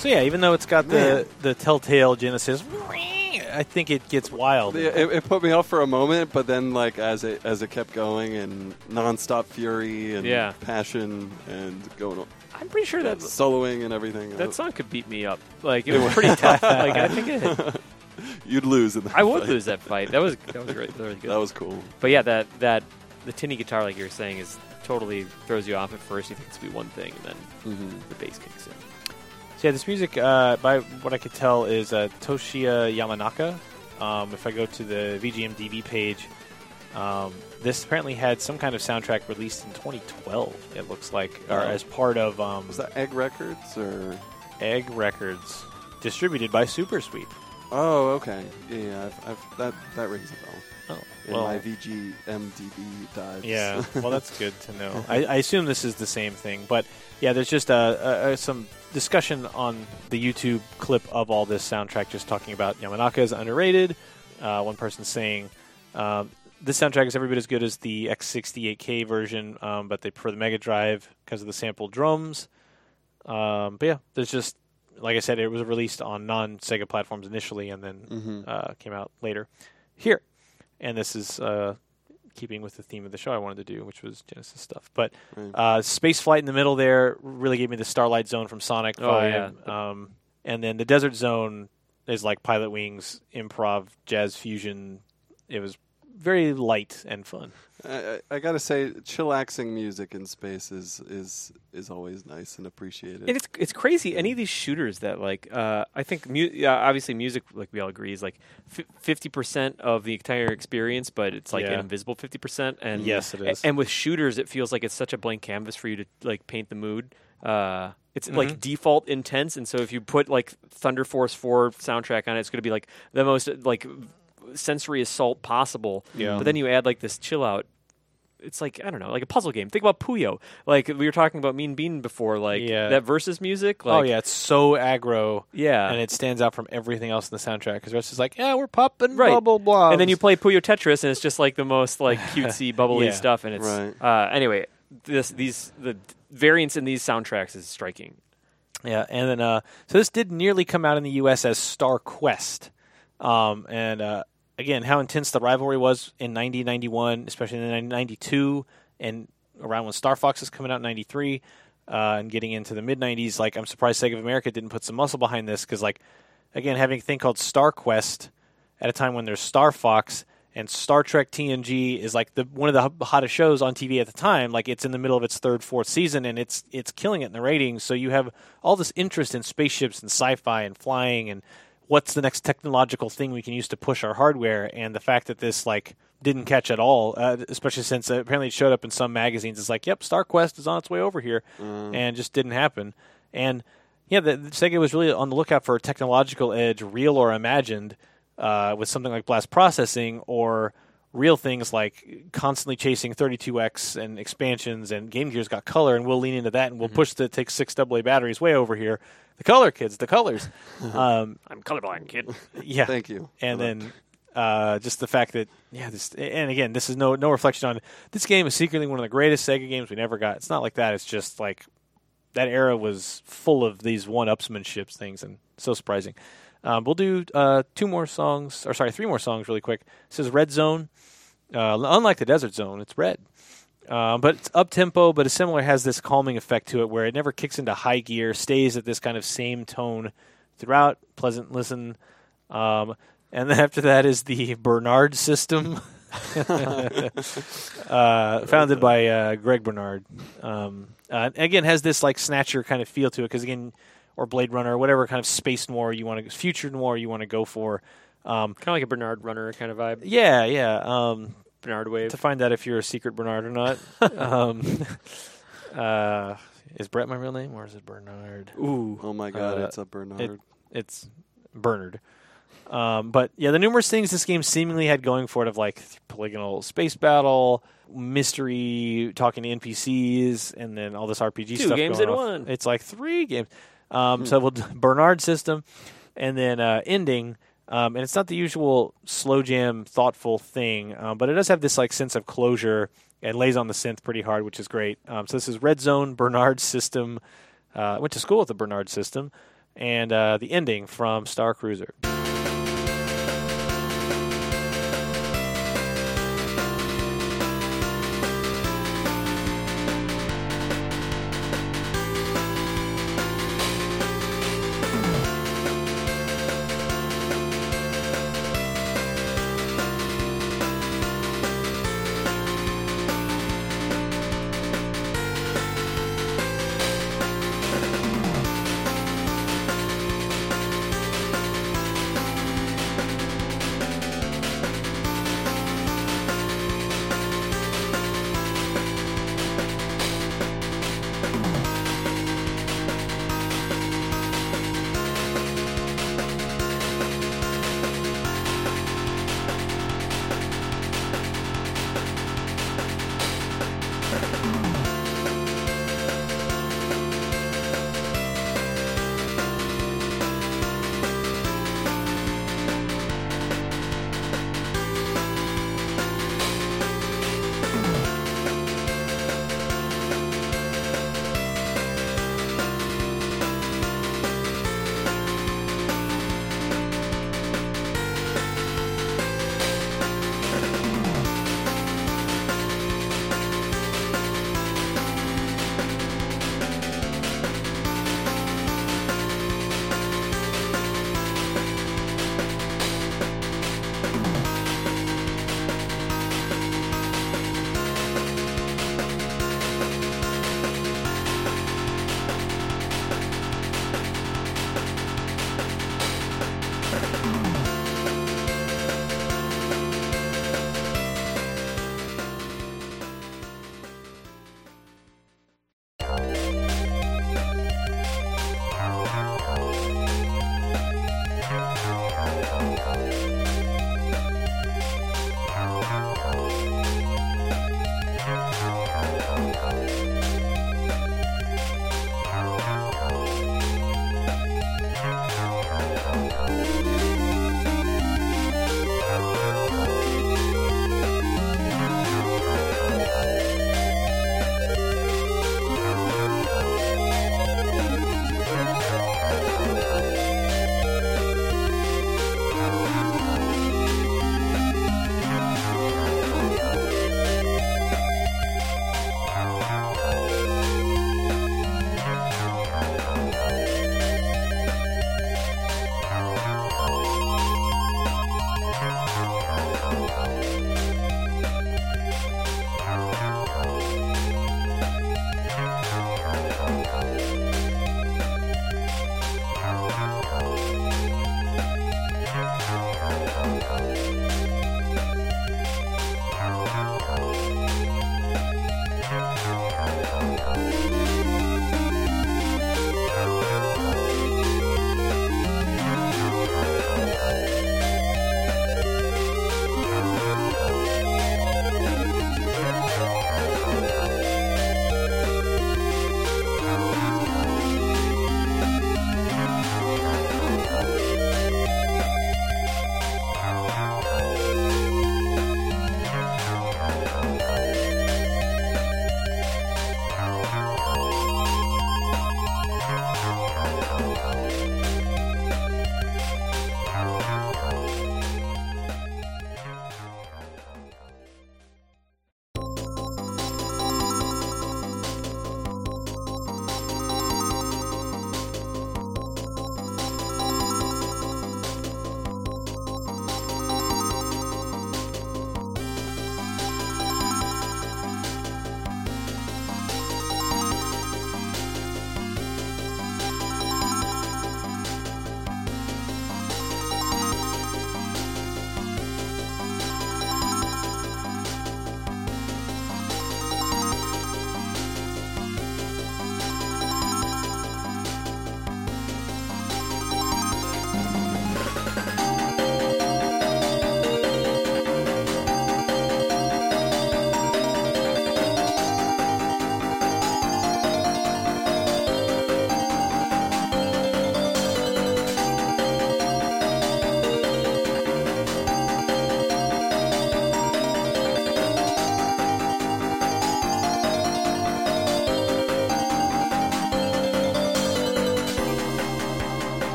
So yeah, even though it's got the the Telltale Genesis, I think it gets wild. Yeah, it, it put me off for a moment, but then like as it as it kept going and nonstop fury and Yeah. passion and going on, I'm pretty sure that soloing and everything. that song could beat me up. Like it was pretty tough. Like I think it, You'd lose in that. I would fight. lose that fight. That was that was great. That was good. That was cool. But yeah, that that the tinny guitar, like you were saying, is totally throws you off at first. You think it's gonna be one thing, and then Mm-hmm. the bass kicks in. So yeah, this music, uh, by what I could tell, is uh, Toshiya Yamanaka. Um, if I go to the VGMDB page, um, this apparently had some kind of soundtrack released in 2012. It looks like, or Oh. as part of um, Was that Egg Records or? Egg Records, distributed by SuperSweep. Oh, okay. Yeah, I've, I've, that that rings a bell. Oh, In well, my VGMDB dives. Yeah, well, that's good to know. I, I assume this is the same thing, but yeah, there's just uh, uh, some discussion on the YouTube clip of all this soundtrack, just talking about Yamanaka is underrated. Uh, one person saying um, this soundtrack is every bit as good as the X68K version, um, but they prefer the Mega Drive because of the sampled drums. Um, but yeah, there's just like I said, it was released on non-Sega platforms initially, and then hmm uh, came out later here. And this is uh, keeping with the theme of the show I wanted to do, which was Genesis stuff. But Right. uh, space flight in the middle there really gave me the Starlight Zone from Sonic Oh, vibe. Um, and then the Desert Zone is like Pilotwings improv jazz fusion. It was very light and fun. I, I, I gotta say, chillaxing music in space is is is always nice and appreciated. And it's it's crazy. Any of these shooters that like uh, I think mu- yeah, obviously music like we all agree is like fifty percent of the entire experience, but it's like Yeah. an invisible fifty percent. And Yes, it is. And with shooters, it feels like it's such a blank canvas for you to like paint the mood. Uh, it's Mhm. like default intense, and so if you put like Thunder Force Four soundtrack on it, it's going to be like the most like sensory assault possible. Yeah. But then you add like this chill out. It's like I don't know, like a puzzle game. Think about Puyo. Like we were talking about Mean Bean before, like Yeah. that versus music. Like, oh yeah, it's so aggro, yeah. and it stands out from everything else in the soundtrack because the rest is like, yeah, we're popping Right. blah blah blah. and then you play Puyo Tetris, and it's just like the most like cutesy, bubbly Yeah. stuff. And it's Right. uh, anyway. This these the variance in these soundtracks is striking. Yeah, and then uh, so this did nearly come out in the U.S. as Star Quest, um, and uh, again, how intense the rivalry was in 90, 91, especially in 92, and around when Star Fox is coming out in 93, uh, and getting into the mid 90s. Like, I'm surprised Sega of America didn't put some muscle behind this because, like, again, having a thing called Star Quest at a time when there's Star Fox and Star Trek TNG is like the one of the hottest shows on TV at the time. Like it's in the middle of its third, fourth season, and it's it's killing it in the ratings. So you have all this interest in spaceships and sci-fi and flying and what's the next technological thing we can use to push our hardware. And the fact that this like didn't catch at all, uh, especially since uh, apparently it showed up in some magazines. It's like, yep, Star Quest is on its way over here, and just didn't happen. And yeah, the, the Sega was really on the lookout for a technological edge, real or imagined, uh, with something like blast processing or real things like constantly chasing 32x and expansions and Game Gear's got color, and we'll lean into that and we'll push the take six AA batteries way over here. The color, kids, the colors. um, I'm colorblind, kid. yeah, Thank you. and for then uh, just the fact that yeah, this and again, this is no no reflection on this game is secretly one of the greatest Sega games we never got. It's not like that. It's just like that era was full of these one-upsmanships things, and so surprising. Um, we'll do uh, two more songs, or sorry, three more songs, really quick. This is Red Zone. Uh, unlike the Desert Zone, it's red. Uh, but it's up tempo, but a similar has this calming effect to it where it never kicks into high gear, stays at this kind of same tone throughout. Pleasant listen. Um, and then after that is the Bernard system, uh, founded by uh, Greg Bernard. Um, uh, again, has this like snatcher kind of feel to it because again, or Blade Runner, or whatever kind of space noir you want to, future noir you want to go for. Um, kind of like a Bernard Runner kind of vibe. yeah, yeah. Um, Bernard Wave. to find out if you're a secret Bernard or not. um, uh, is Brett my real name or is it Bernard? Ooh. oh my god, uh, it's a Bernard. It's Bernard. Um, but yeah, the numerous things this game seemingly had going for it of like polygonal space battle, mystery, talking to NPCs, and then all this RPG Two stuff. games going in off. one. It's like three games. Um, So we'll Bernard system, and then uh, ending. Um, and it's not the usual slow jam, thoughtful thing, um, but it does have this like sense of closure and lays on the synth pretty hard, which is great. Um, so this is Red Zone Bernard system. Uh, went to school with the Bernard system, and uh, the ending from Star Cruiser.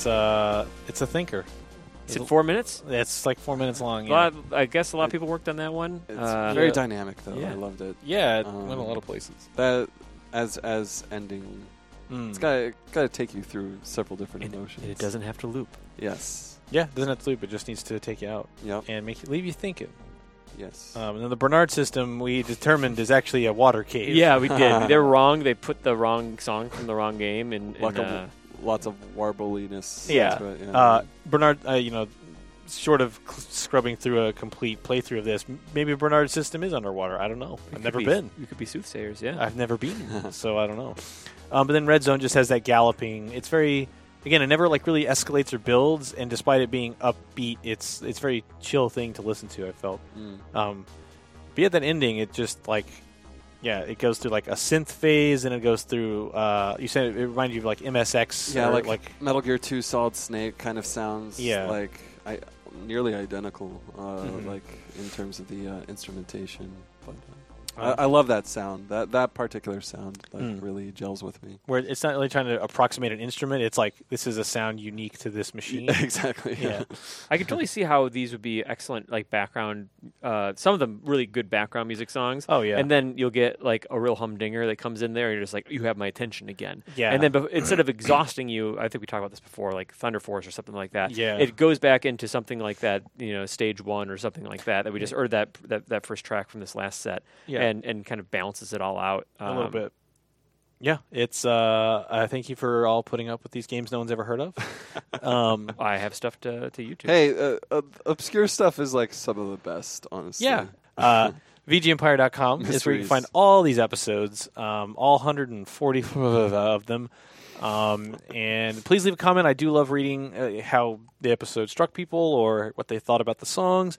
It's uh, it's a thinker. Is it four minutes? It's like four minutes long. Yeah, lot I guess a lot of people worked on that one. It's Uh, very yeah. dynamic though. Yeah. I loved it. yeah it Um, went a lot of places. That as as ending, Mm. it's got got to take you through several different and emotions. it doesn't have to loop. Yes. Yeah, it doesn't have to loop. It just needs to take you out Yep. and make you leave you thinking. Yes. Um, and then the Bernard system we determined is actually a water cave. Yeah, we did. They're wrong. They put the wrong song from the wrong game, and, Like and, a- uh, Lots of warbliness. Yeah. To it, Uh, Bernard, uh, you know, short of cl- scrubbing through a complete playthrough of this, m- maybe Bernard's system is underwater. I don't know. we I've never be- been. We could be soothsayers. Yeah. I've never been, so I don't know. Um, but then Red Zone just has that galloping. It's very, again, it never like really escalates or builds, and despite it being upbeat, it's it's very chill thing to listen to. I felt. mm. Um, but at that ending, it just like, yeah, it goes through like a synth phase, and it goes through. Uh, you said it reminded you of like MSX. Yeah, like, like Metal Gear Two Solid Snake kind of sounds. Yeah. Like I nearly identical. Uh, Mhm. Like in terms of the uh, instrumentation, but. Um, I, I love that sound. That that particular sound like Mm. really gels with me. where it's not really trying to approximate an instrument. It's like this is a sound unique to this machine. exactly. Yeah. I could totally see how these would be excellent, like background. Uh, some of them really good background music songs. Oh yeah, And then you'll get like a real humdinger that comes in there, and you're just like, you have my attention again. yeah, And then bef- instead of exhausting you, I think we talked about this before, like Thunder Force or something like that. Yeah. It goes back into something like that, you know, stage one or something like that. That we just heard that that, that first track from this last set, yeah, and and kind of balances it all out a little Um, bit. Yeah, it's. Uh, uh, thank you for all putting up with these games no one's ever heard of. um, I have stuff to to YouTube. Hey, uh, uh, obscure stuff is like some of the best, honestly. yeah, uh, VGEmpire.com is where you can find all these episodes, um, all 140 of them. Um, and please leave a comment. I do love reading uh, how the episode struck people or what they thought about the songs.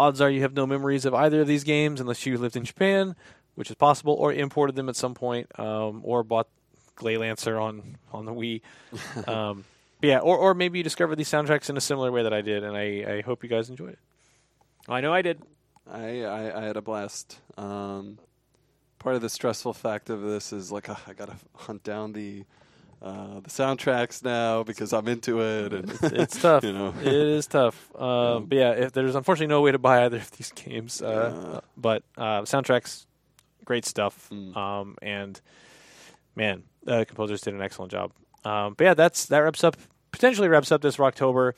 Odds are you have no memories of either of these games unless you lived in Japan, which is possible, or imported them at some point, um, or bought Gley Lancer on on the Wii. um, but yeah, or or maybe you discovered these soundtracks in a similar way that I did, and I, I hope you guys enjoyed it. I know I did. I, I, I had a blast. Um, part of the stressful fact of this is like uh, I gotta hunt down the uh, the soundtracks now because I'm into it, and It's tough. you know. it is tough. Um, Yeah. But yeah, if there's unfortunately no way to buy either of these games, uh, Yeah. but uh, soundtracks, great stuff. Mm. Um, and man, the composers did an excellent job. Um, but yeah, that's that wraps up potentially wraps up this Rocktober.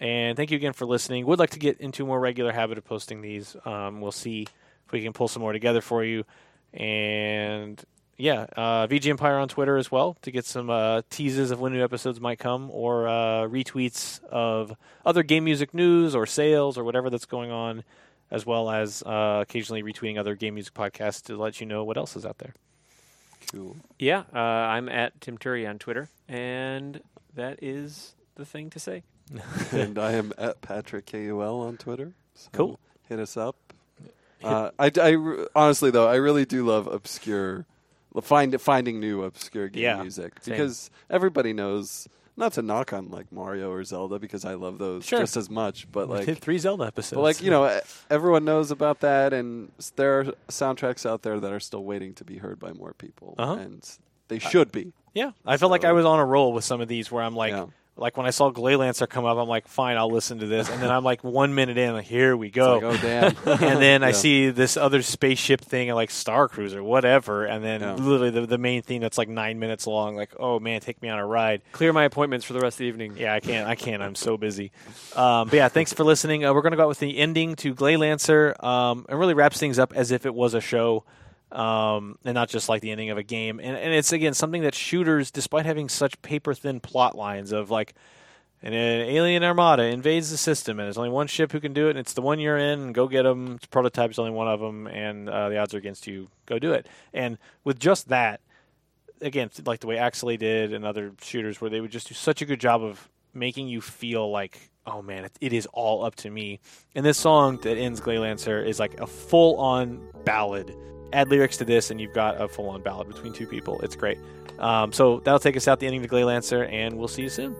And thank you again for listening. Would like to get into a more regular habit of posting these. Um, we'll see if we can pull some more together for you. And yeah, uh, VG Empire on Twitter as well to get some uh, teases of when new episodes might come or uh, retweets of other game music news or sales or whatever that's going on, as well as uh, occasionally retweeting other game music podcasts to let you know what else is out there. Cool. Yeah, uh, I'm at Tim Turi on Twitter, and that is the thing to say. and I am at Patrick KUL on Twitter. So Cool. Hit us up. Uh, I, I honestly though I really do love obscure, find finding new obscure game Yeah, music same. because everybody knows. Not to knock on like Mario or Zelda because I love those Sure. just as much, but We like did three Zelda episodes. But like you know, everyone knows about that, and there are soundtracks out there that are still waiting to be heard by more people, Uh-huh. and they should be. yeah, I felt like I was on a roll with some of these where I'm like, Yeah. Like when I saw Gley Lancer come up, I'm like, fine, I'll listen to this, and then I'm like one minute in, like here we go. like, oh damn! and then I see this other spaceship thing, like Star Cruiser, whatever, and then Yeah. literally the, the main theme that's like nine minutes long. Like, oh man, take me on a ride. Clear my appointments for the rest of the evening. Yeah, I can't. I can't. I'm so busy. Um, but yeah, thanks for listening. Uh, we're going to go out with the ending to Gley Lancer. Um, it really wraps things up as if it was a show, um, and not just like the ending of a game. And, and it's again something that shooters, despite having such paper thin plot lines of like. An alien armada invades the system, and there's only one ship who can do it, and it's the one you're in. Go get them. It's prototype's only one of them, and uh, the odds are against you. Go do it. And with just that, again, like the way Axelay did and other shooters, where they would just do such a good job of making you feel like, oh man, it, it is all up to me. And this song that ends Gley Lancer is like a full on ballad. Add lyrics to this, and you've got a full on ballad between two people. It's great. Um, so that'll take us out the ending to Gley Lancer, and we'll see you soon.